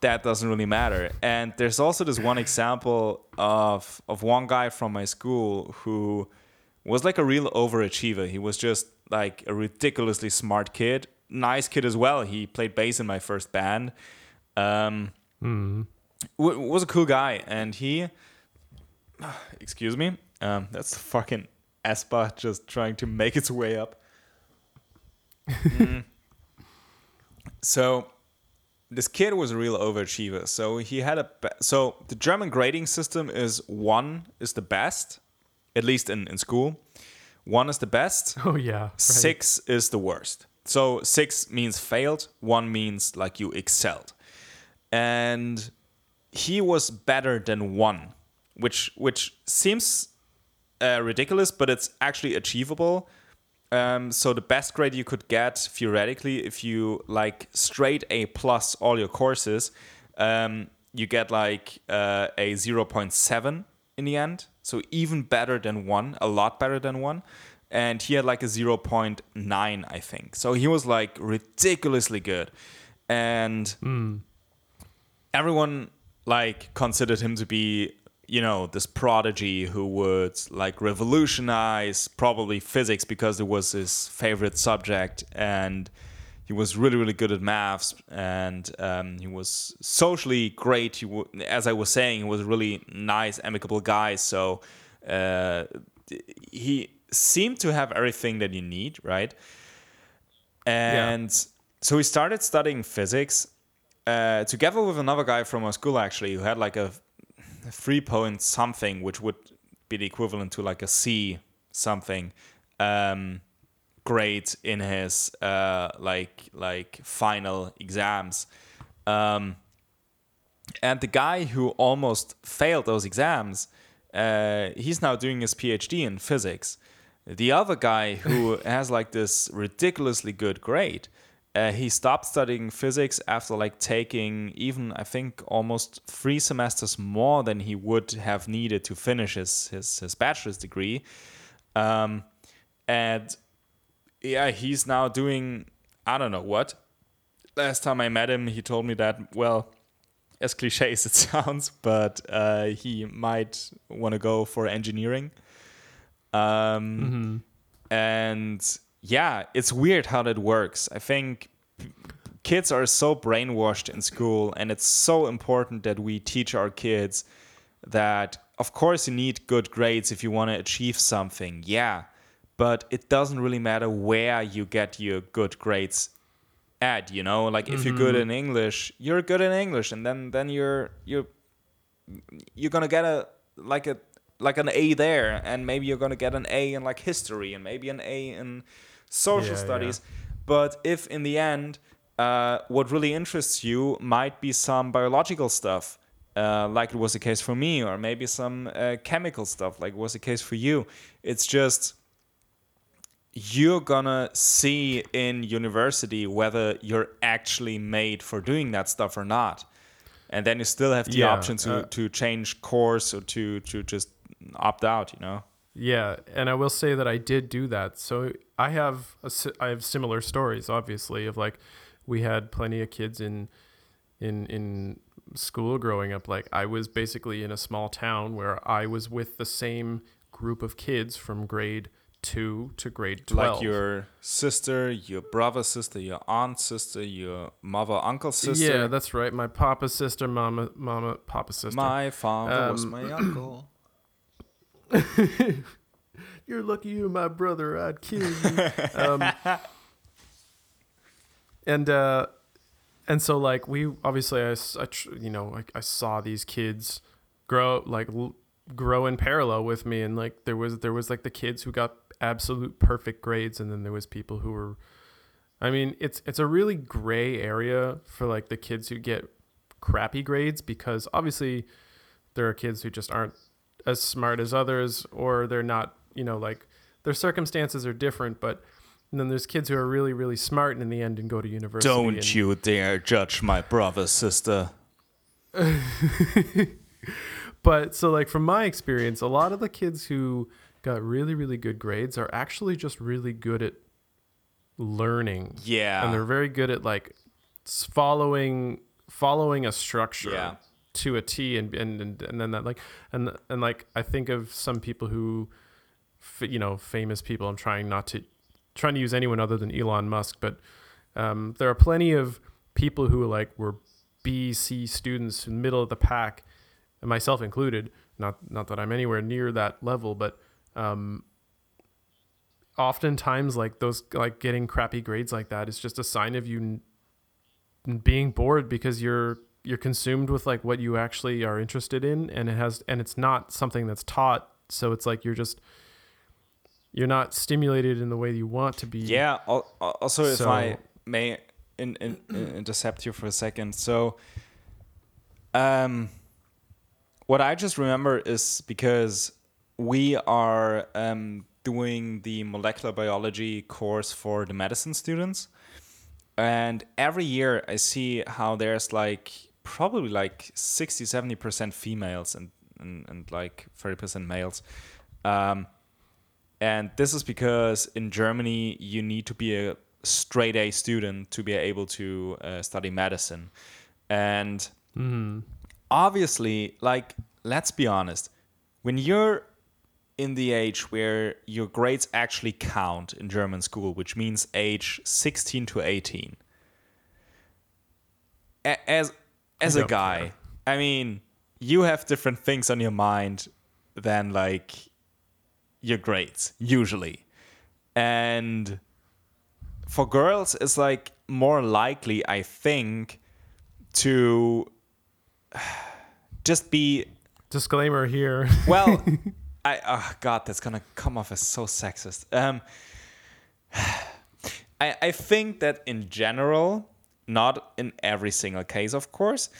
that doesn't really matter. And there's also this one example of of one guy from my school who was like a real overachiever. He was just like a ridiculously smart kid, nice kid as well. He played bass in my first band. Um, w- was a cool guy, and he, excuse me, um, that's the fucking Espa just trying to make its way up. Mm. So this kid was a real overachiever. So he had a be- so the German grading system is one is the best, at least in, in school. One is the best. Oh yeah. Right. Six is the worst. So six means failed. One means like you excelled, and he was better than one, which which seems uh, ridiculous, but it's actually achievable. Um, so the best grade you could get theoretically, if you like straight A plus all your courses, um, you get like uh, a zero point seven in the end. So even better than one, a lot better than one. And he had like a zero point nine, I think. So he was like ridiculously good, and everyone like considered him to be you know this prodigy who would like revolutionize probably physics because it was his favorite subject. And he was really really good at maths. And um, he was socially great. He w- as i was saying he was a really nice amicable guy. So uh, he seemed to have everything that you need right? And so we started studying physics uh, together with another guy from our school actually who had like a, a three point something which would be the equivalent to like a c something um, grade in his uh, like like final exams. Um, and the guy who almost failed those exams uh, he's now doing his phd in physics the other guy who has like this ridiculously good grade uh, he stopped studying physics after like taking even i think almost three semesters more than he would have needed to finish his his, his bachelor's degree. Um, and yeah he's now doing i don't know what. Last time i met him he told me that well as cliche as it sounds but uh, he might want to go for engineering um, and yeah, it's weird how that works. I think kids are so brainwashed in school, and it's so important that we teach our kids that, of course, you need good grades if you want to achieve something. Yeah, but it doesn't really matter where you get your good grades at. You know, like if you're good in English, you're good in English, and then then you're you're you're gonna get a like a like an A there, and maybe you're gonna get an A in like history, and maybe an A in social Yeah, yeah. studies. But if in the end, uh, what really interests you might be some biological stuff, uh, like it was the case for me, or maybe some uh, chemical stuff, like it was the case for you. It's just you're gonna see in university whether you're actually made for doing that stuff or not and then you still have the Yeah, option to, uh, to change course or to to just opt out you know Yeah, and I will say that I did do that. So I have a, I have similar stories, obviously, of like we had plenty of kids in in in school growing up. Like I was basically in a small town where I was with the same group of kids from grade two to grade twelve. like your sister your brother sister your aunt sister your mother uncle sister Yeah, that's right. My papa's sister, mama, mama, papa's sister. my father was Um, my uncle You're lucky you're my brother. I'd kill you. um, and uh, and so like we obviously I, I tr- you know like I saw these kids grow like l- grow in parallel with me, and like there was there was like the kids who got absolute perfect grades, and then there was people who were. I mean, it's it's a really gray area for like the kids who get crappy grades because obviously there are kids who just aren't as smart as others or they're not you know like their circumstances are different but and then there's kids who are really really smart and in the end and go to university Don't and- you dare judge my brother, sister. but so like from my experience a lot of the kids who got really really good grades are actually just really good at learning Yeah. and they're very good at like following following a structure Yeah. To a T and and and, and then that like and and like I think of some people who you know famous people I'm trying not to trying to use anyone other than Elon Musk but um, there are plenty of people who like were B C students in middle of the pack and myself included not not that I'm anywhere near that level but um, oftentimes like those like getting crappy grades like that is just a sign of you n- being bored because you're you're consumed with like what you actually are interested in and it has and it's not something that's taught so it's like you're just you're not stimulated in the way you want to be Yeah. al- al- Also, if I may in, in, in- intercept you for a second, so um, what I just remember is because we are um, doing the molecular biology course for the medicine students, and every year I see how there's like probably like 60 70% females and, and, and like 30% males. Um, and this is because in Germany, you need to be a straight A student to be able to uh, study medicine. And obviously, like, let's be honest, when you're in the age where your grades actually count in German school, which means age 16 to 18, as as a guy, care. I mean, you have different things on your mind than like your grades usually, and for girls, it's like more likely, I think, to just be disclaimer here well, I oh god, that's gonna come off as so sexist. Um, I I think that in general, not in every single case, of course,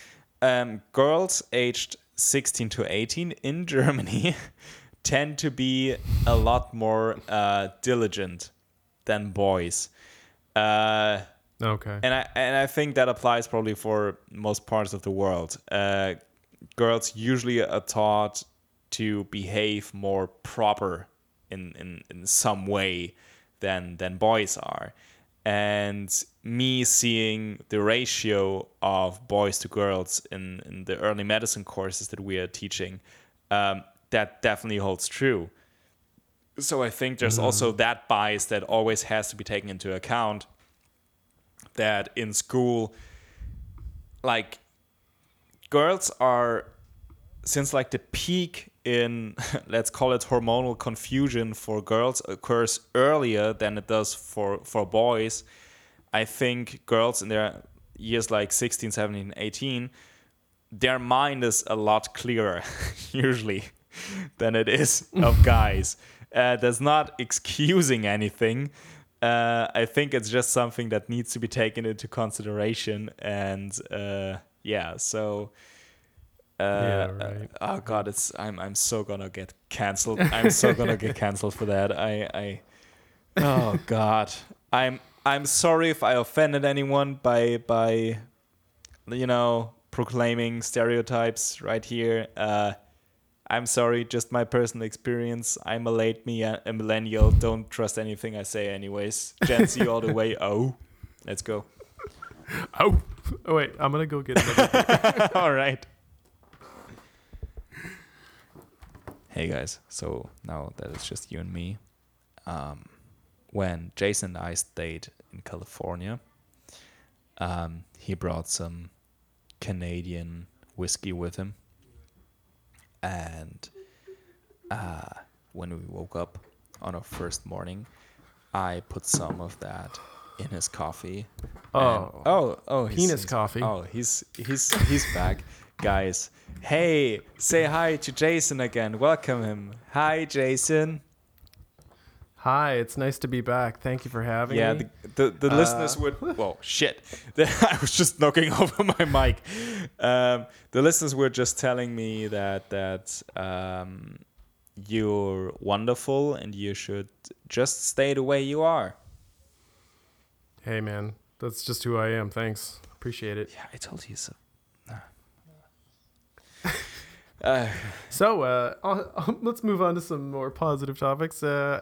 um, girls aged 16 to 18 in Germany tend to be a lot more uh, diligent than boys. Uh, okay and I and I think that applies probably for most parts of the world. Uh, girls usually are taught to behave more proper in, in, in some way than than boys are. And me seeing the ratio of boys to girls in, in the early medicine courses that we are teaching, um, that definitely holds true. So I think there's also that bias that always has to be taken into account that in school like girls are since like the peak in let's call it hormonal confusion for girls occurs earlier than it does for for boys i think girls in their years like 16 17 18 their mind is a lot clearer usually than it is of guys uh, that's not excusing anything uh, I think it's just something that needs to be taken into consideration, and uh, yeah, so. Uh, Yeah, uh, right. oh god, it's I'm I'm so gonna get cancelled. I'm so gonna get cancelled for that. I I. Oh god, I'm I'm sorry if I offended anyone by by, you know, proclaiming stereotypes right here. Uh, I'm sorry, just my personal experience. I'm a late me, a a millennial. Don't trust anything I say, anyways. Gen Z all the way. Oh, let's go. oh, oh wait i'm gonna go get all right. Hey guys, so now that it's just you and me, um, when Jason and I stayed in California, um, he brought some Canadian whiskey with him, and uh, when we woke up on our first morning, I put some of that in his coffee. And- Oh. oh, oh, he's- Penis he's- coffee. Oh, he's he's he's back, guys. Hey, say hi to Jason again. Welcome him. Hi, Jason. Hi, it's nice to be back. Thank you for having Yeah, me. the, the, the listeners would. Well, shit. I was just knocking over my mic. Um, the listeners were just telling me that that um, you're wonderful and you should just stay the way you are. Hey, man, that's just who I am. Thanks, appreciate it. Yeah, I told you so. Uh, So, uh, let's move on to some more positive topics. Uh,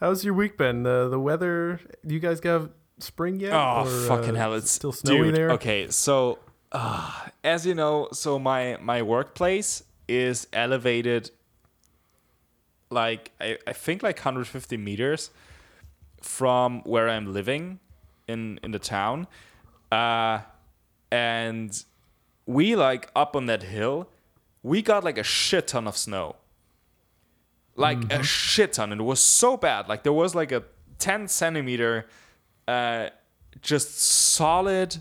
how's your week been? The the weather? You guys got spring yet? Oh Or, fucking uh, hell! It's still snowy dude, there. Okay, so uh, as you know, so my my workplace is elevated like I, I think like 150 meters from where I'm living in in the town, uh, and we like up on that hill, we got like a shit ton of snow. Like a shit ton and it was so bad. Like there was like a 10 centimeter uh just solid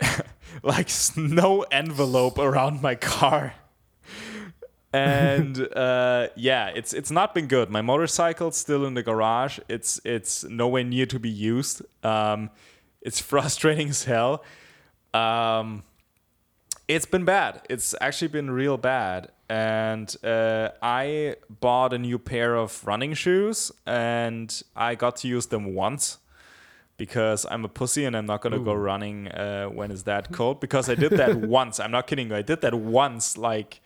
like snow envelope around my car. And uh yeah it's it's not been good. My motorcycle's still in the garage. It's it's nowhere near to be used. Um it's frustrating as hell. Um it's been bad. It's actually been real bad. And uh, I bought a new pair of running shoes and I got to use them once because I'm a pussy and I'm not going to go running uh, when it's that cold because I did that once. I'm not kidding you. I did that once like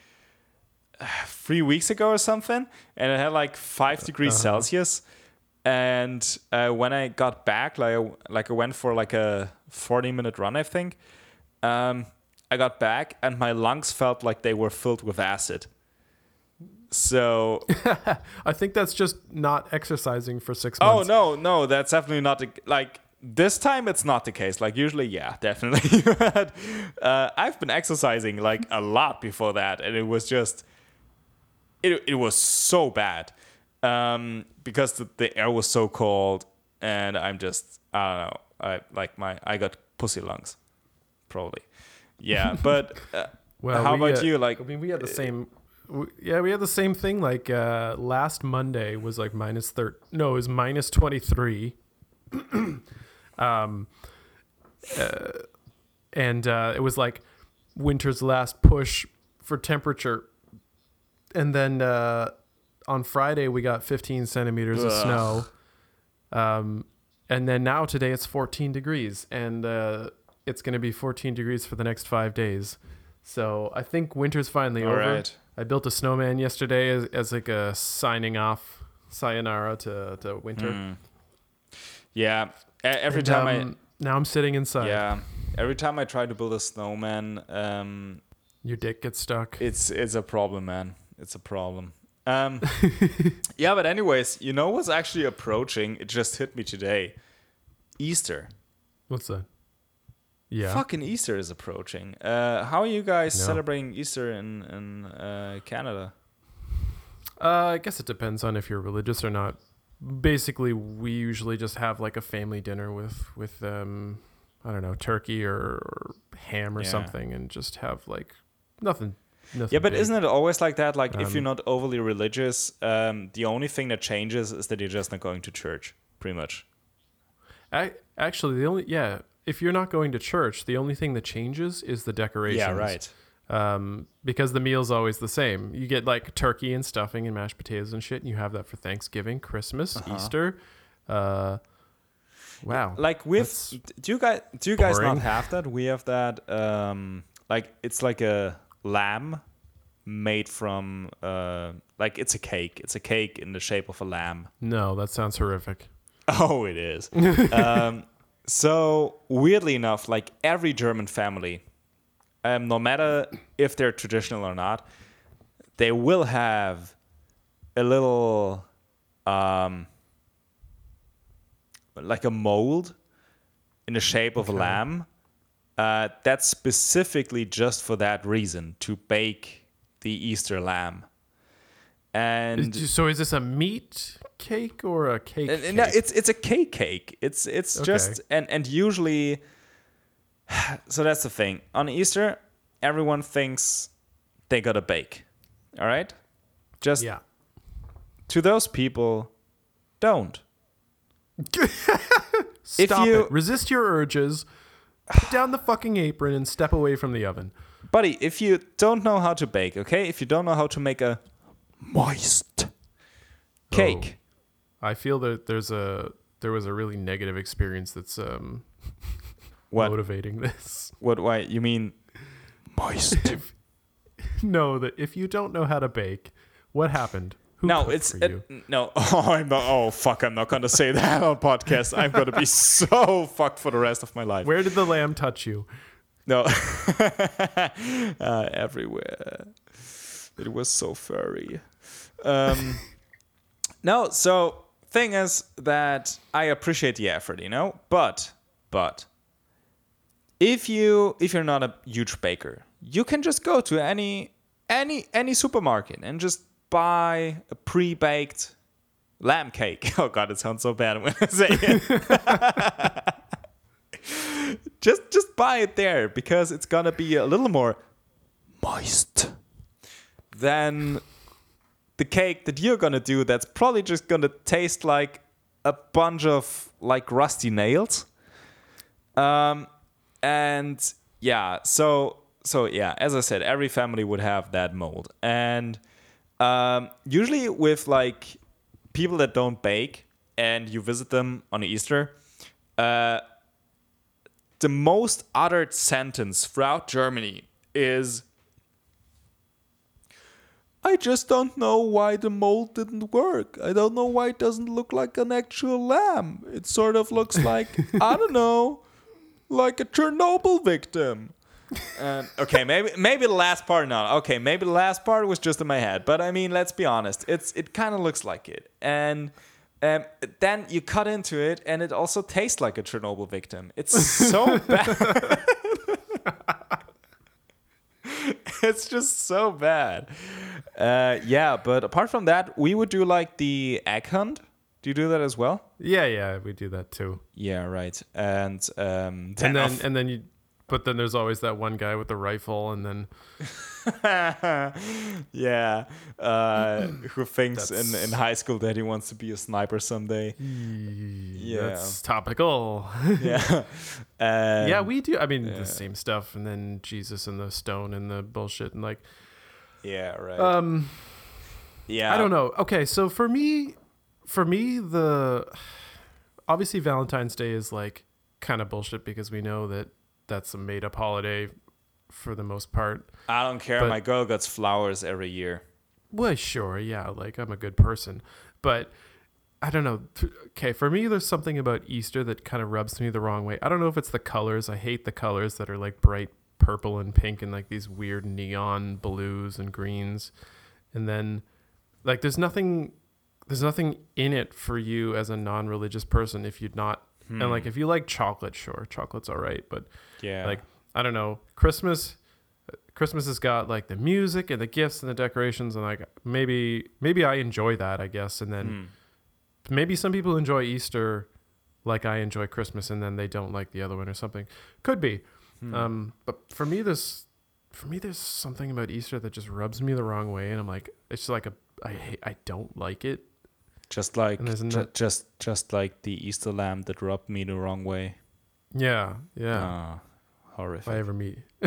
three weeks ago or something and it had like 5 degrees Celsius. And uh, when I got back, like I, like I went for like a 40 minute run, I think. Um, I got back and my lungs felt like they were filled with acid. So, I think that's just not exercising for six oh months. Oh no, no, that's definitely not the, like this time. It's not the case. Like usually, yeah, definitely. but, uh, I've been exercising like a lot before that, and it was just, it it was so bad, um, because the, the air was so cold, and I'm just I don't know, I like my I got pussy lungs, probably. Yeah, but uh, Well, how we, about uh, you? Like, I mean, we had the same. w- Yeah, we had the same thing. Like uh, last Monday was like minus thirty. No, it was minus twenty three. um, uh, and uh, it was like winter's last push for temperature. And then uh, on Friday we got fifteen centimeters of snow. Um, and then now today it's fourteen degrees, and uh, it's going to be fourteen degrees for the next five days. So I think winter's finally all over. right. I built a snowman yesterday as, as like a signing off, sayonara to, to winter. Mm. Yeah, every And, time um, now I'm sitting inside. yeah, every time I try to build a snowman, um, Your dick gets stuck. it's it's a problem, man. It's a problem. Um, yeah, but anyways, you know what's actually approaching? It just hit me today. Easter. What's that? Yeah. Fucking Easter is approaching. Uh, how are you guys No. celebrating Easter in in uh, Canada? Uh, I guess it depends on if you're religious or not. Basically, we usually just have like a family dinner with with um, I don't know, turkey or, or ham or Yeah. something, and just have like nothing. nothing Yeah, but big. isn't it always like that? Like if you're Um, not overly religious, um, the only thing that changes is that you're just not going to church, pretty much. I, actually the only yeah, if you're not going to church, the only thing that changes is the decorations. Yeah, right. um, because the meal's always the same. You get like turkey and stuffing and mashed potatoes and shit, and you have that for Thanksgiving, Christmas, Uh-huh. Easter. Uh, wow. Like with do you guys do you guys boring. not have that? We have that. Um, like it's like a lamb made from uh, like it's a cake. It's a cake in the shape of a lamb. No, that sounds horrific. Oh, it is. um, so weirdly enough, like every German family, um, no matter if they're traditional or not, they will have a little, um, like a mold in the shape of a lamb. Uh, that's specifically just for that reason to bake the Easter lamb. and So is this a meat cake or a cake? and- cake? no, it's it's a cake cake. It's it's Okay. just and and usually, so that's the thing. On Easter, everyone thinks they gotta bake. All right, just yeah. to those people, don't. Stop you- it. Resist your urges. Put down the fucking apron and step away from the oven. Buddy, if you don't know how to bake, okay, if you don't know how to make a moist oh. cake, I feel that there's a there was a really negative experience that's um what motivating this. what why you mean moist? no, that if you don't know how to bake, what happened? Who no, it's you? it, no. Oh, I'm not. Oh, fuck! I'm not gonna say that on podcast. I'm gonna be so fucked for the rest of my life. Where did the lamb touch you? No, uh, everywhere. It was so furry. Um, no, so thing is that I appreciate the effort, you know, but but if you if you're not a huge baker, you can just go to any any any supermarket and just buy a pre-baked lamb cake. Oh god, it sounds so bad when I say it. just just buy it there because it's gonna be a little more moist than the cake that you're gonna do that's probably just gonna taste like a bunch of like rusty nails. Um and yeah so so yeah as i said every family would have that mold. And um usually with like people that don't bake and you visit them on easter uh the most uttered sentence throughout Germany is I just don't know why the mold didn't work. I don't know why it doesn't look like an actual lamb. It sort of looks like, I don't know, like a Chernobyl victim. And okay, maybe maybe the last part not. Okay, maybe the last part was just in my head, but I mean, let's be honest. It's it kind of looks like it. And um, then you cut into it, and it also tastes like a Chernobyl victim. It's so bad. It's just so bad. Uh, yeah, but apart from that, we would do like the egg hunt. Do you do that as well? Yeah, yeah, we do that too. Yeah, right. And um, And then and then you but then there's always that one guy with the rifle and then yeah, uh, who thinks in, in high school that he wants to be a sniper someday. Yeah. that's topical. Yeah, um, yeah, we do. I mean, yeah. the same stuff, and then Jesus and the stone and the bullshit, and like, yeah, right. um, yeah, I don't know. Okay, so for me, for me, the obviously Valentine's Day is like kind of bullshit because we know that that's a made up holiday for the most part. I don't care. but- My girl gets flowers every year. Well, sure, yeah, like I'm a good person, but I don't know. Okay, for me, there's something about Easter that kind of rubs me the wrong way. I don't know if it's the colors. I hate the colors that are like bright purple and pink and like these weird neon blues and greens, and then like there's nothing, there's nothing in it for you as a non-religious person if you're not. And like if you like chocolate, sure, chocolate's all right, but Yeah, like I don't know, Christmas. Christmas has got like the music and the gifts and the decorations, and like maybe maybe I enjoy that, I guess, and then Hmm. maybe some people enjoy Easter like I enjoy Christmas, and then they don't like the other one or something. Could be, Hmm. um, but for me, this for me there's something about Easter that just rubs me the wrong way, and I'm like, it's like a I hate, I don't like it. Just like ju- just just like the Easter lamb that rubbed me the wrong way. Yeah, yeah. Ah, if. I ever meet,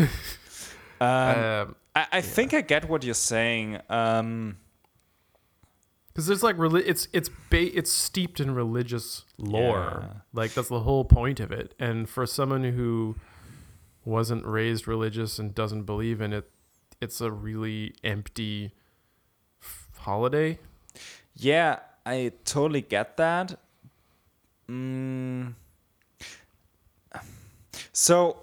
Um, um, I, I think I get what you're saying. Um, because there's like reli- it's it's ba- it's steeped in religious lore Yeah. like that's the whole point of it and for someone who wasn't raised religious and doesn't believe in it it's a really empty f- holiday yeah, I totally get that. Mm. So,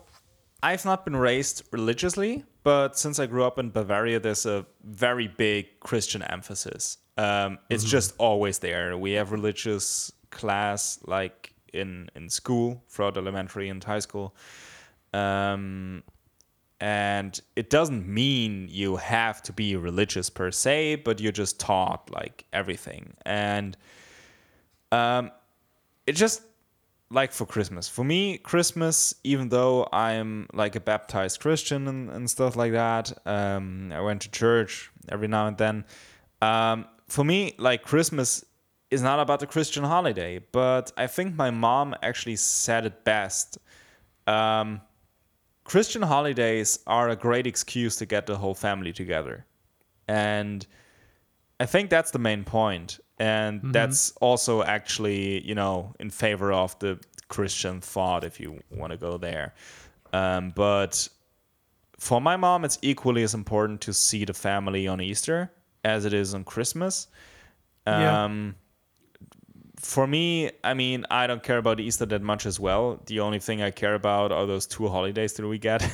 I've not been raised religiously, but since I grew up in Bavaria, there's a very big Christian emphasis. Um, it's just always there. We have religious class like in in school throughout elementary and high school. Um, and it doesn't mean you have to be religious per se, but you're just taught like everything. And um, it just like for Christmas. For me, Christmas, even though I'm like a baptized Christian and, and stuff like that, um, I went to church every now and then. Um, for me, like Christmas is not about the Christian holiday, but I think my mom actually said it best. Um, Christian holidays are a great excuse to get the whole family together. And I think that's the main point. And mm-hmm. that's also actually, you know, in favor of the Christian thought, if you want to go there. Um, but for my mom, it's equally as important to see the family on Easter as it is on Christmas. Um, yeah for me, I mean, I don't care about Easter that much as well. The only thing I care about are those two holidays that we get.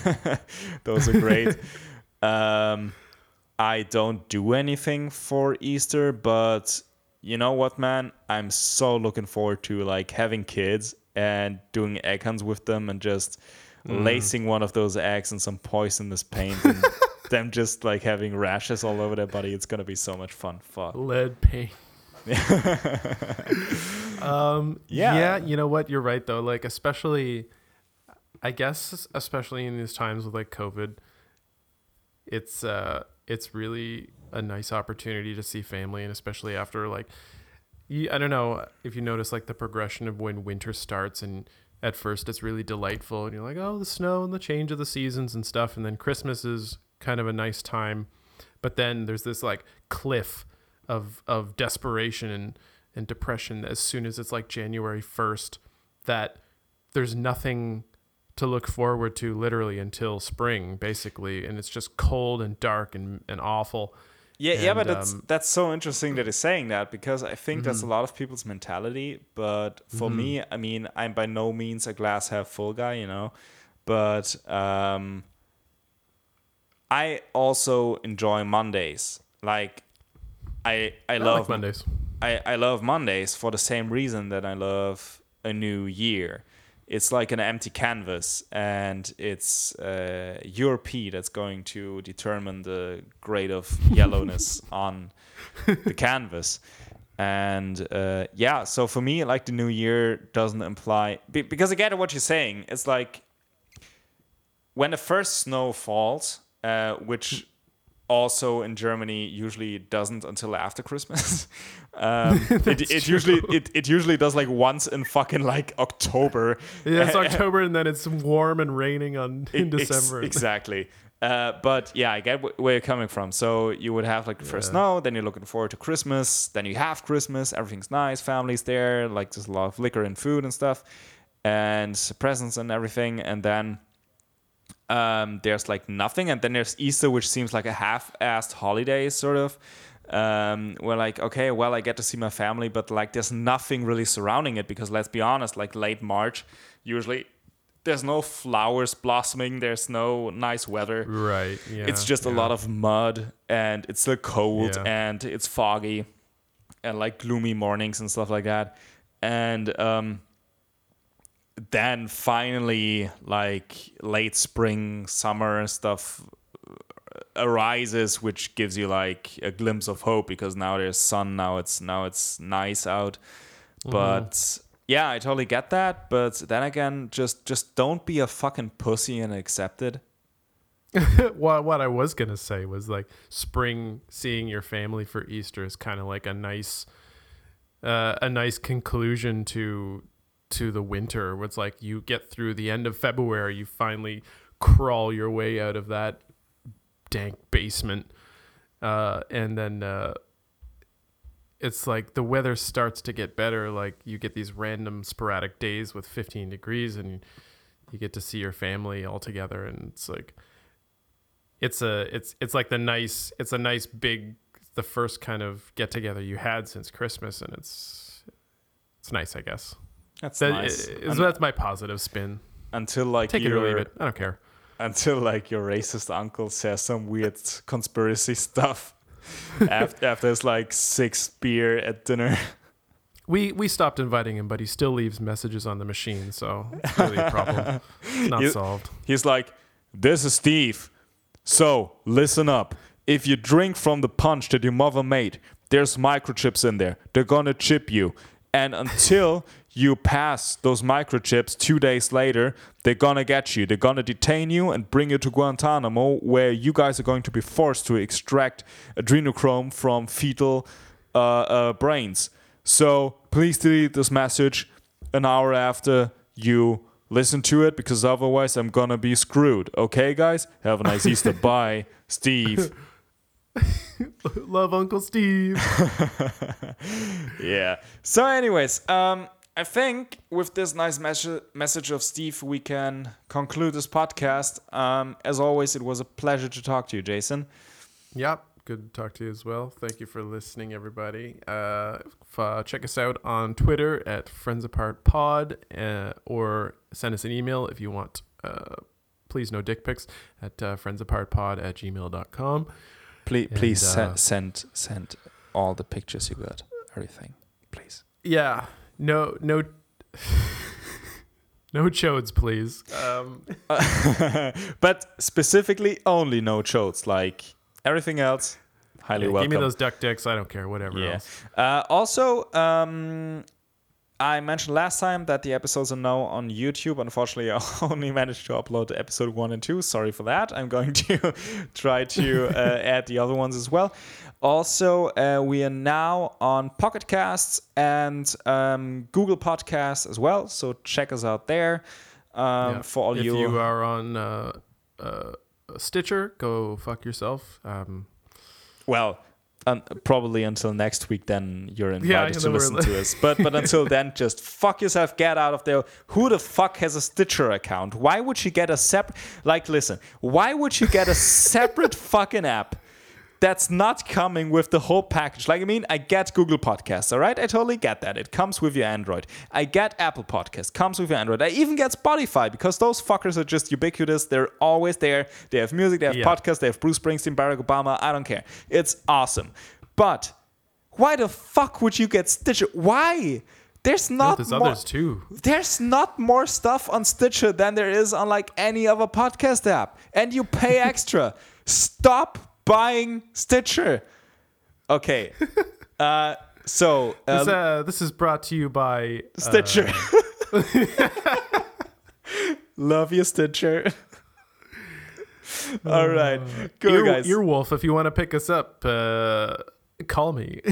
those are great. um, I don't do anything for Easter, but you know what, man? I'm so looking forward to like having kids and doing egg hunts with them and just mm. lacing one of those eggs in some poisonous paint and them just like having rashes all over their body. It's gonna be so much fun. Fuck. Lead paint. um, yeah. Yeah, you know what? You're right though. Like especially I guess especially in these times with like COVID, it's uh it's really a nice opportunity to see family and especially after like you, I don't know if you notice like the progression of when winter starts and at first it's really delightful and you're like, oh, the snow and the change of the seasons and stuff. And then Christmas is kind of a nice time. But then there's this like cliff of of desperation and and depression as soon as it's like January 1st that there's nothing to look forward to literally until spring basically and it's just cold and dark and, and awful yeah and, yeah but that's um, that's so interesting that he's saying that because i think mm-hmm. that's a mm-hmm. lot of people's mentality but for mm-hmm. me i mean i'm by no means a glass half full guy you know but um i also enjoy mondays like I I, I love like Mondays. I, I love Mondays for the same reason that I love a new year. It's like an empty canvas, and it's uh, your P that's going to determine the grade of yellowness on the canvas. And uh, yeah, so for me, like the new year doesn't imply because I get what you're saying. It's like when the first snow falls, uh, which also in Germany usually doesn't until after Christmas. um, it, it usually it, it usually does like once in fucking like October. Yeah, it's October and then it's warm and raining on in December. exactly. Uh, but yeah, I get where you're coming from. So you would have like the first yeah. snow, then you're looking forward to Christmas, then you have Christmas, everything's nice, family's there, like there's a lot of liquor and food and stuff, and presents and everything, and then um, there's like nothing, and then there's Easter, which seems like a half-assed holiday, sort of. Um, we're like, okay, well, I get to see my family, but like, there's nothing really surrounding it because let's be honest, like late March, usually there's no flowers blossoming, there's no nice weather. Right. Yeah. It's just yeah. a lot of mud, and it's still cold, yeah. and it's foggy, and like gloomy mornings and stuff like that, and um, then finally like late spring summer stuff arises which gives you like a glimpse of hope because now there's sun now it's now it's nice out. Mm-hmm. but yeah i totally get that. But then again just just don't be a fucking pussy and accept it. What what i was gonna say was like spring seeing your family for easter is kind of like a nice uh, a nice conclusion to to the winter where it's like you get through the end of February, you finally crawl your way out of that dank basement. Uh, and then uh, it's like the weather starts to get better. Like you get these random sporadic days with 15 degrees and you get to see your family all together. And it's like, it's a, it's, it's like the nice, it's a nice big, the first kind of get together you had since Christmas. And it's, it's nice, I guess. That's that, nice. Is, that's my positive spin. Until like take it or leave it. I don't care. Until like your racist uncle says some weird conspiracy stuff after after there's like six beer at dinner. We we stopped inviting him, but he still leaves messages on the machine, so it's really a problem. It's not he, solved. He's like, this is Steve. So, listen up. If you drink from the punch that your mother made, there's microchips in there. They're gonna chip you. And until you pass those microchips two days later, they're gonna get you. They're gonna detain you and bring you to Guantanamo, where you guys are going to be forced to extract adrenochrome from fetal uh, uh, brains. So please delete this message an hour after you listen to it, because otherwise I'm gonna be screwed. Okay, guys? Have a nice Easter. Bye, Steve. Love Uncle Steve. yeah. So, anyways, um, I think with this nice mes- message of Steve, we can conclude this podcast. Um, as always, it was a pleasure to talk to you, Jason. Yep. Good to talk to you as well. Thank you for listening, everybody. Uh, f- uh, check us out on Twitter at Friends Apart Pod, uh, or send us an email if you want. Uh, please no dick pics at uh, friendsapartpod at gmail.com. Please, And, please uh, send send send all the pictures you got, everything, please. Yeah. No, no, no chodes, please. Um, but specifically, only no chodes. Like everything else, highly yeah, welcome. give me those duck dicks. I don't care. Whatever Yeah. else. Uh, also, um, I mentioned last time that the episodes are now on YouTube. Unfortunately, I only managed to upload episode one and two. Sorry for that. I'm going to try to uh, add the other ones as well. Also, uh, we are now on Pocket Casts and um, Google Podcasts as well. So check us out there. Um, Yeah. For all you if you, you are on uh, uh, Stitcher, go fuck yourself. Um, well, un- probably until next week, then you're invited Yeah, to listen li- to us. But but until then, just fuck yourself, get out of there. Who the fuck has a Stitcher account? Why would you get a separate? Like, listen, why would you get a separate fucking app? That's not coming with the whole package. Like, I mean, I get Google Podcasts, all right? I totally get that. It comes with your Android. I get Apple Podcasts, comes with your Android. I even get Spotify because those fuckers are just ubiquitous. They're always there. They have music, they have Yeah. podcasts, they have Bruce Springsteen, Barack Obama. I don't care. It's awesome. But why the fuck would you get Stitcher? Why? There's no, not there's more, others too. there's not more stuff on Stitcher than there is on like any other podcast app, and you pay extra. Stop buying Stitcher. Okay. Uh, so uh, This, uh, this is brought to you by uh, Stitcher. Love you, Stitcher. All right, cool Ear, guys. Earwolf. If you want to pick us up, uh, call me.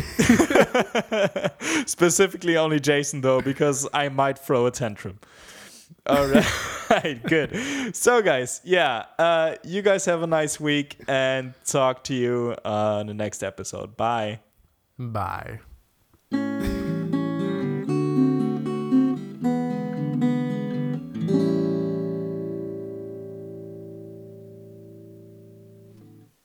Specifically, only Jason though, because I might throw a tantrum. All right, good. So, guys, yeah, uh, you guys have a nice week and talk to you uh, on the next episode. Bye. Bye.